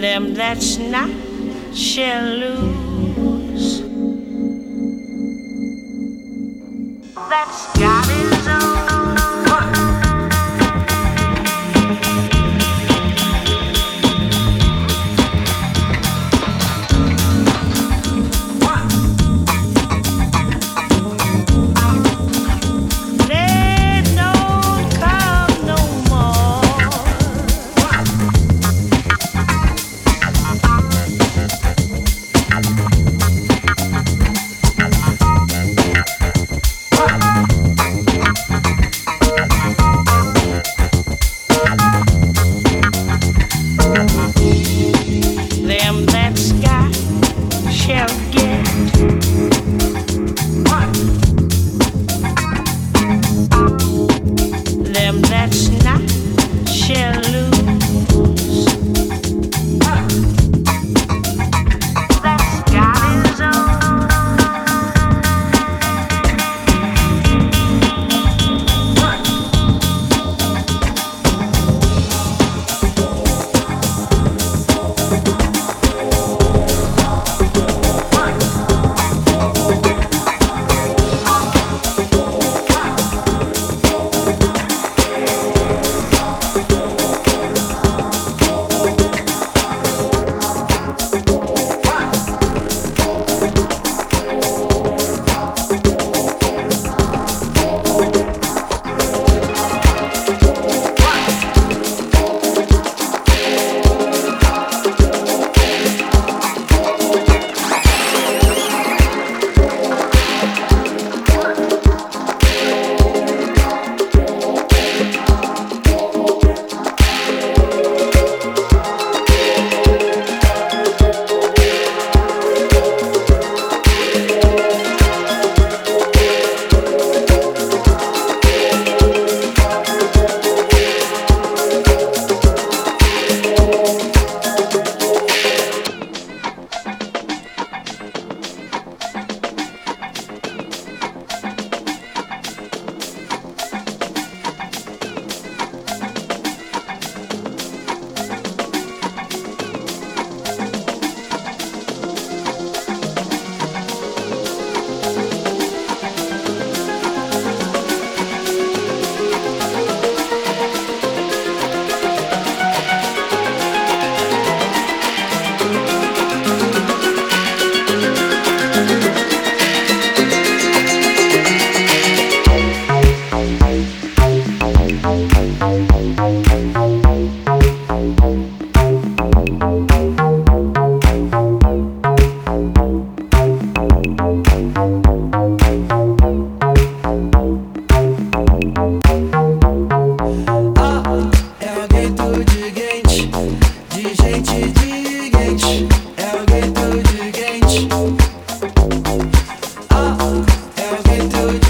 Them that's not shall lose. That's got his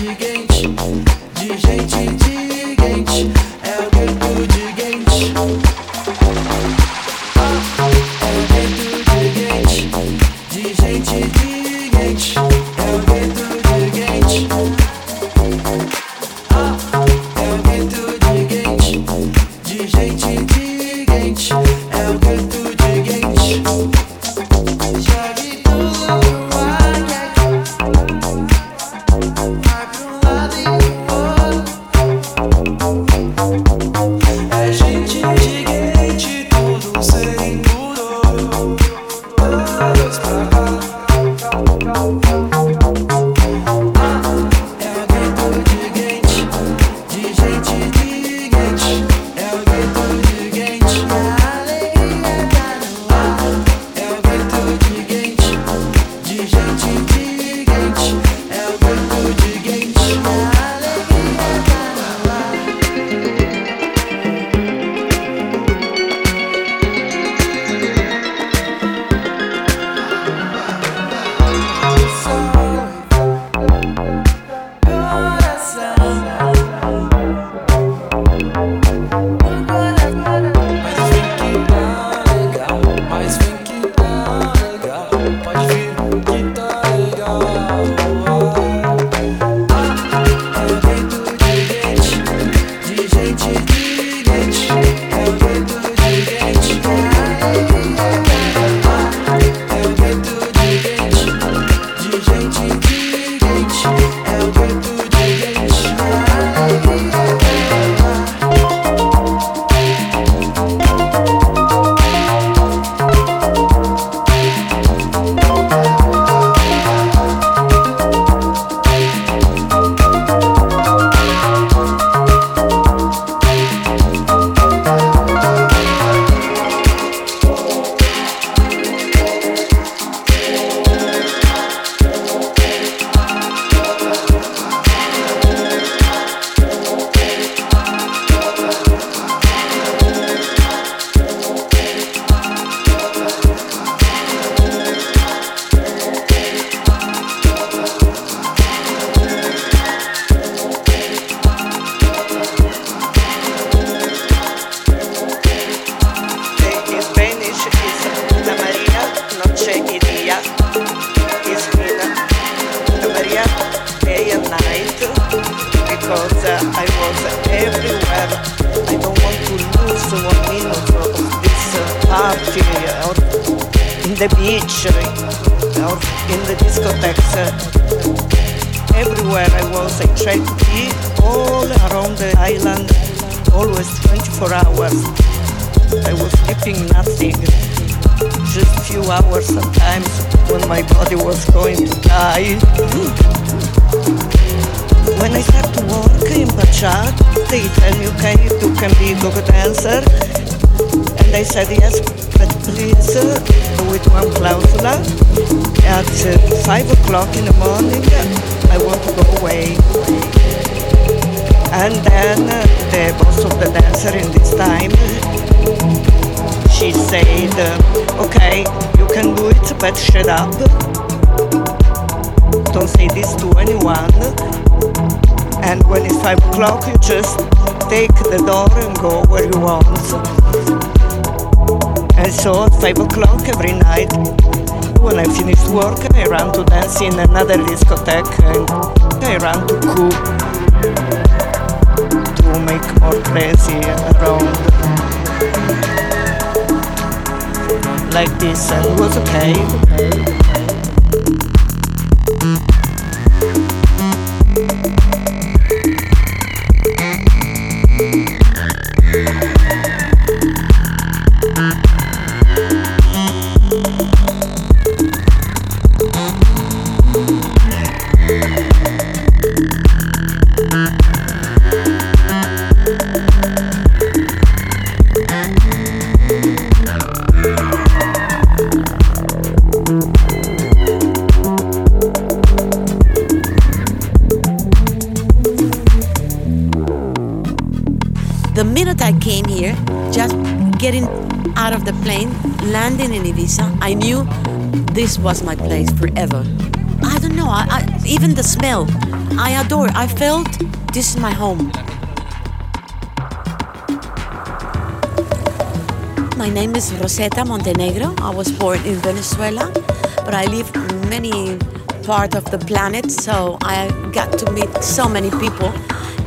you get clausula, at uh, 5 o'clock in the morning, I want to go away. And then uh, the boss of the dancer in this time, she said, uh, okay, you can do it, but shut up. Don't say this to anyone. And when it's five o'clock, you just take the door and go where you want. And so at five o'clock every night, when I finish work, I run to dance in another discotheque and I run to cook to make more crazy around like this and it was okay. Of the plane, landing in Ibiza, I knew this was my place forever. I don't know, I, I, even the smell, I adore. I felt this is my home. My name is Rosetta Montenegro. I was born in Venezuela, but I lived many part of the planet, so I got to meet so many people.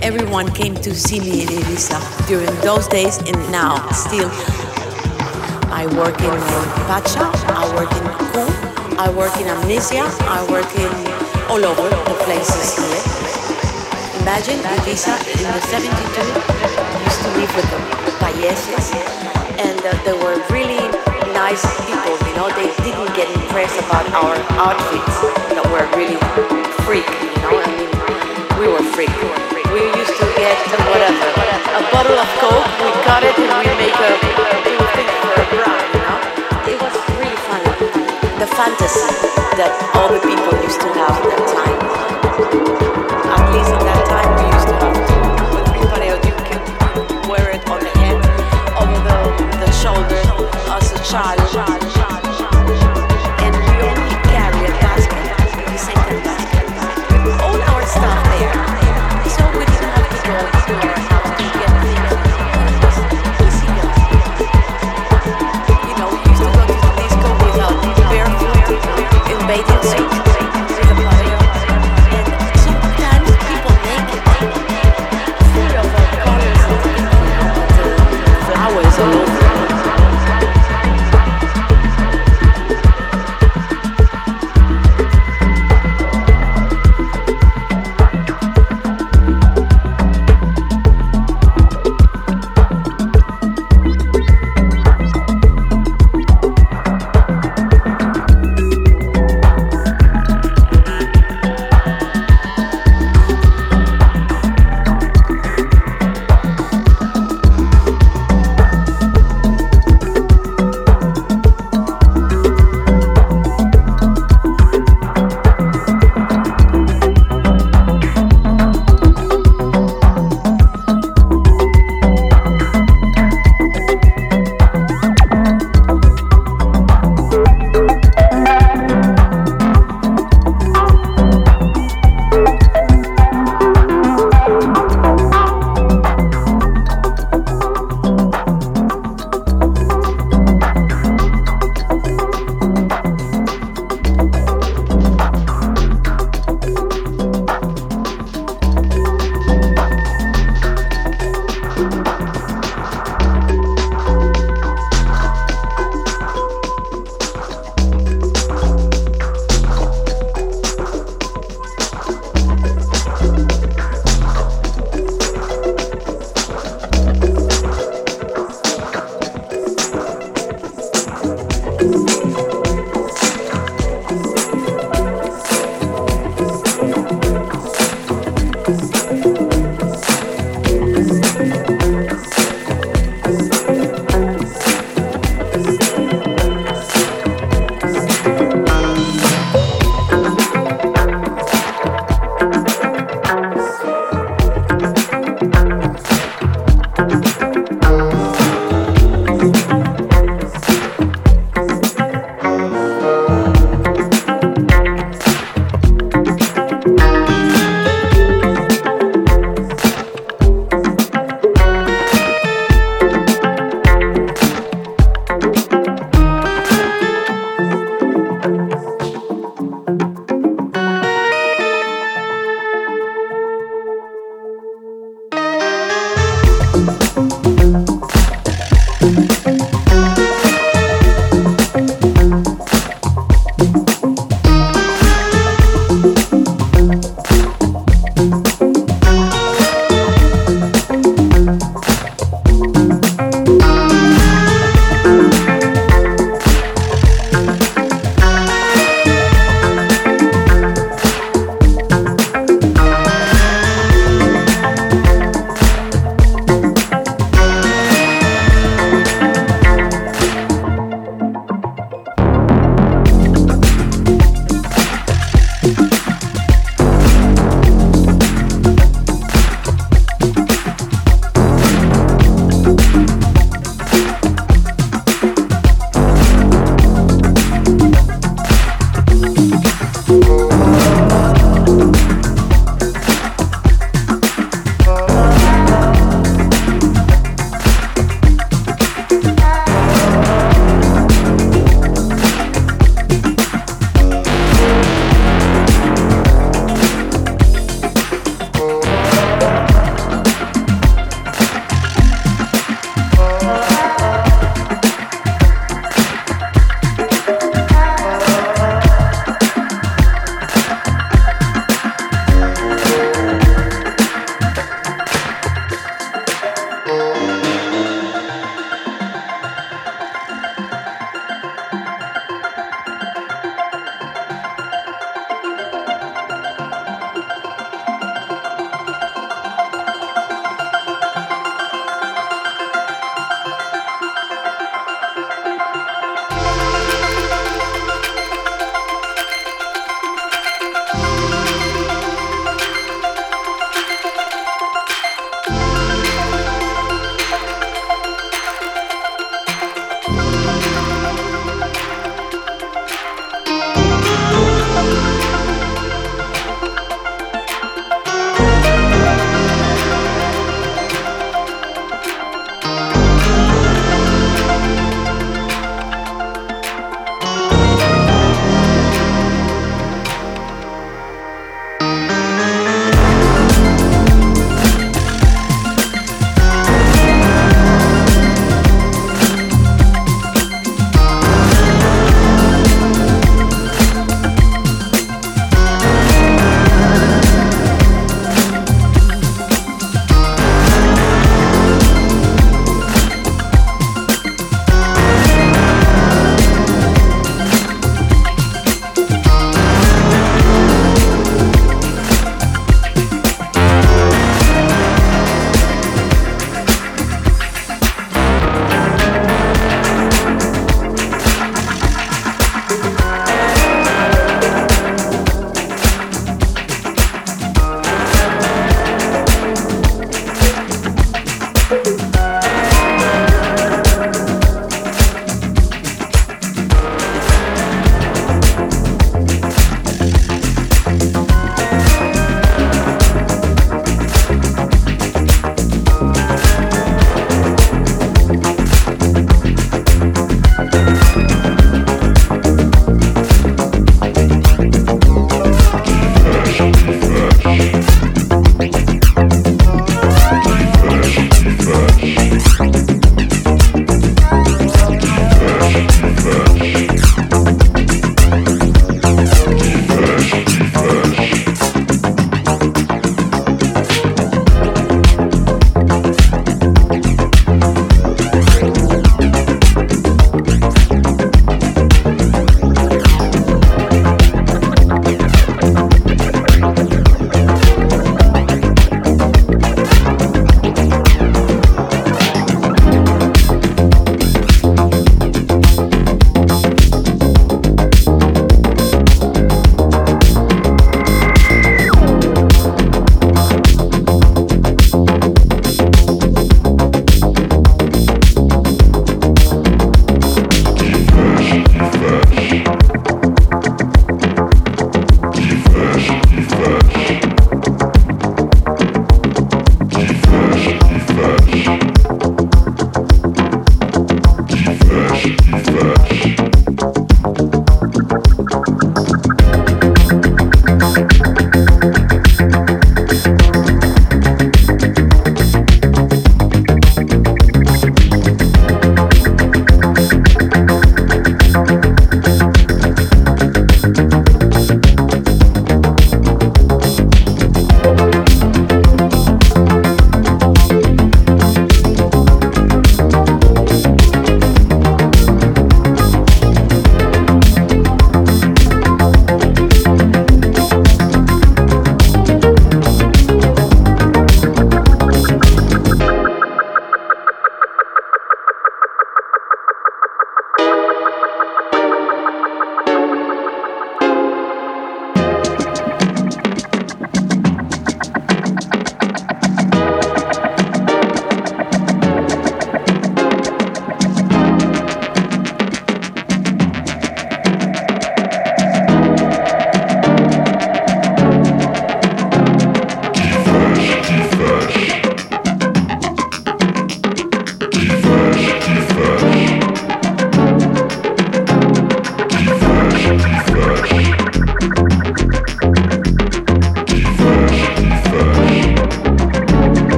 Everyone came to see me in Ibiza during those days and now still. I work in Pacha, I work in Ku, I work in Amnesia, I work in all over the places here. Imagine Ibiza in the 72 used to live with the payeses and uh, they were really nice people, you know, they didn't get impressed about our outfits that were really freak, you know, I mean, we were freak. We used to get whatever, a bottle of Coke, we cut it and we make a The fantasy that all the people used to have at that time. At least at that time we used to have with everybody you could wear it on the head, over the, the shoulder as a child.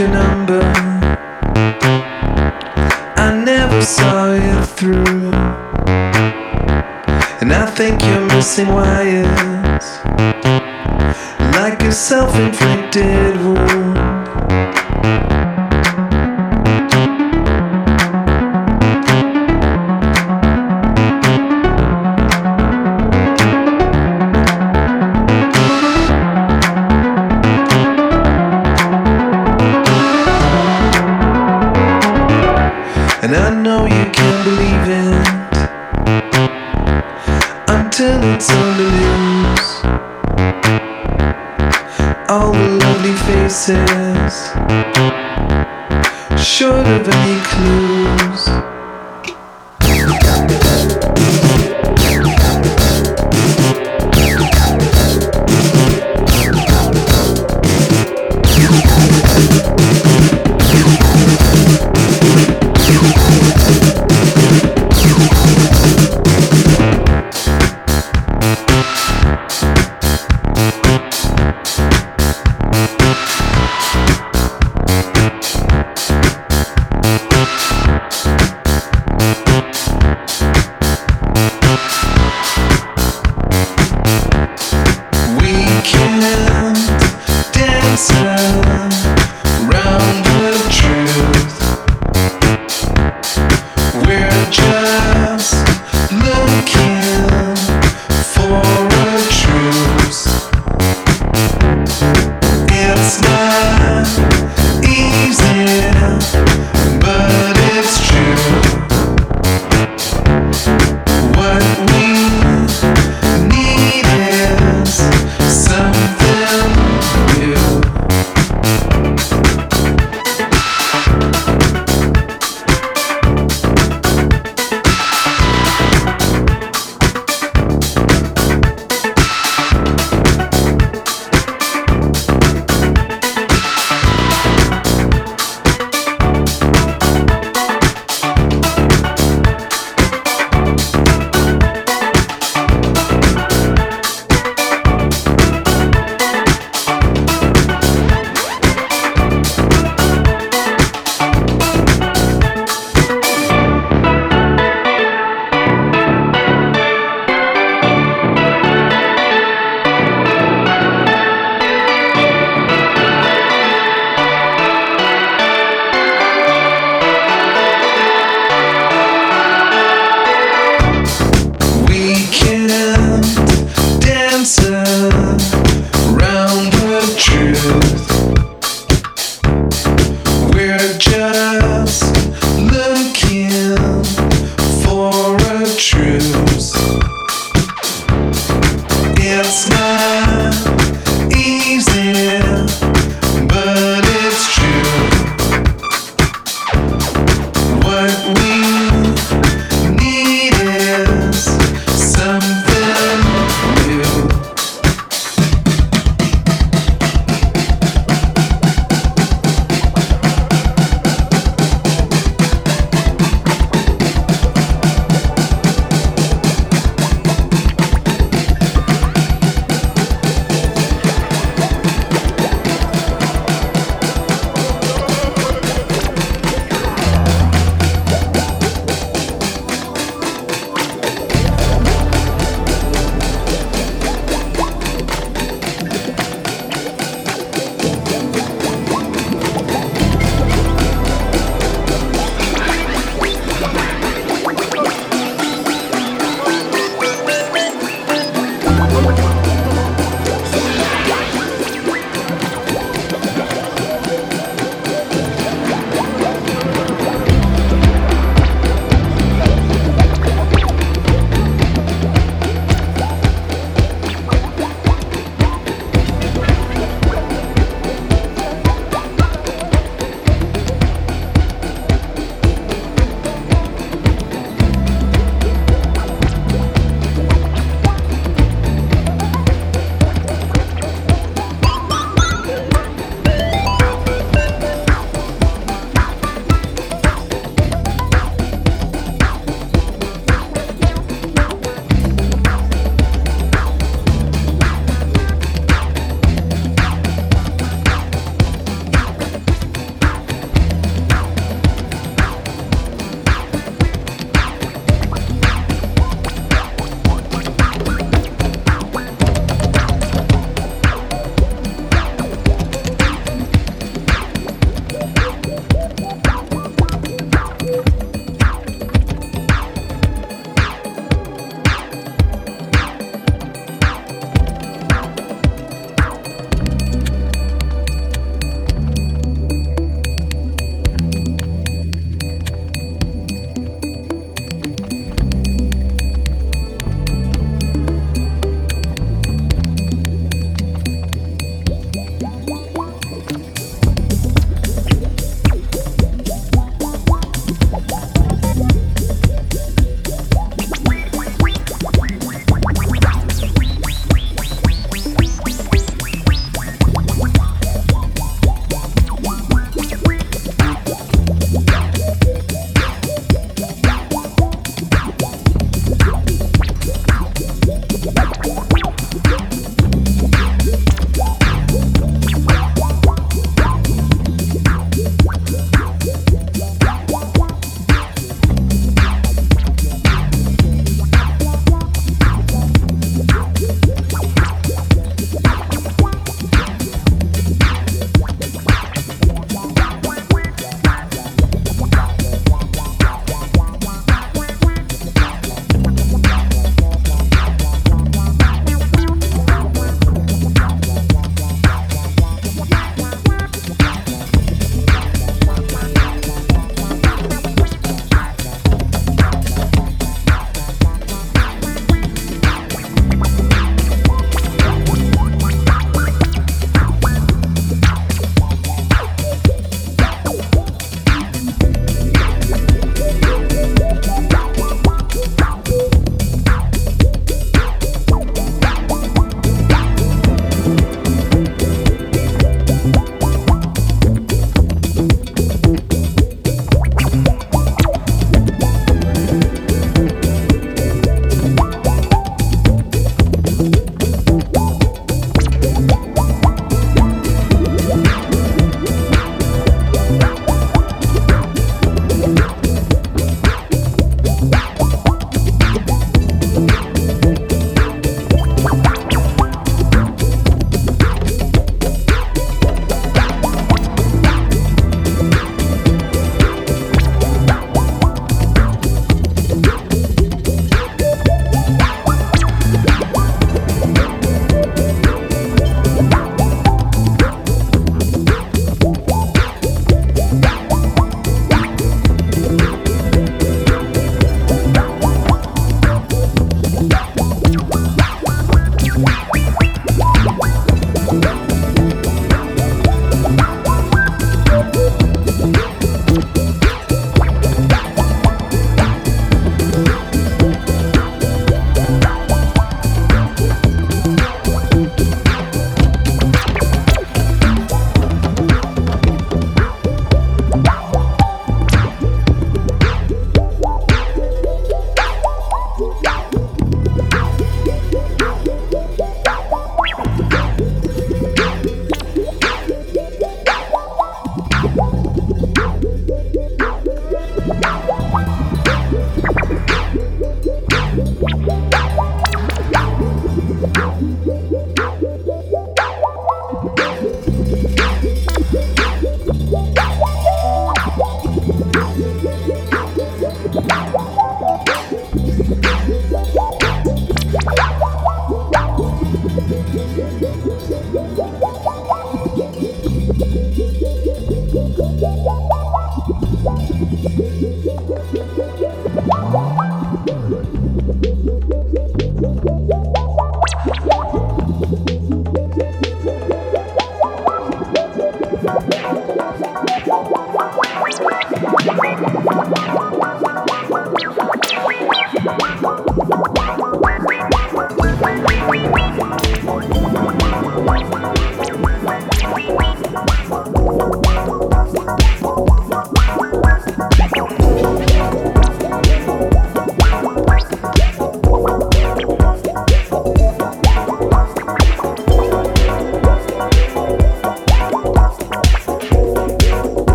your number. I never saw you through, and I think you're missing why.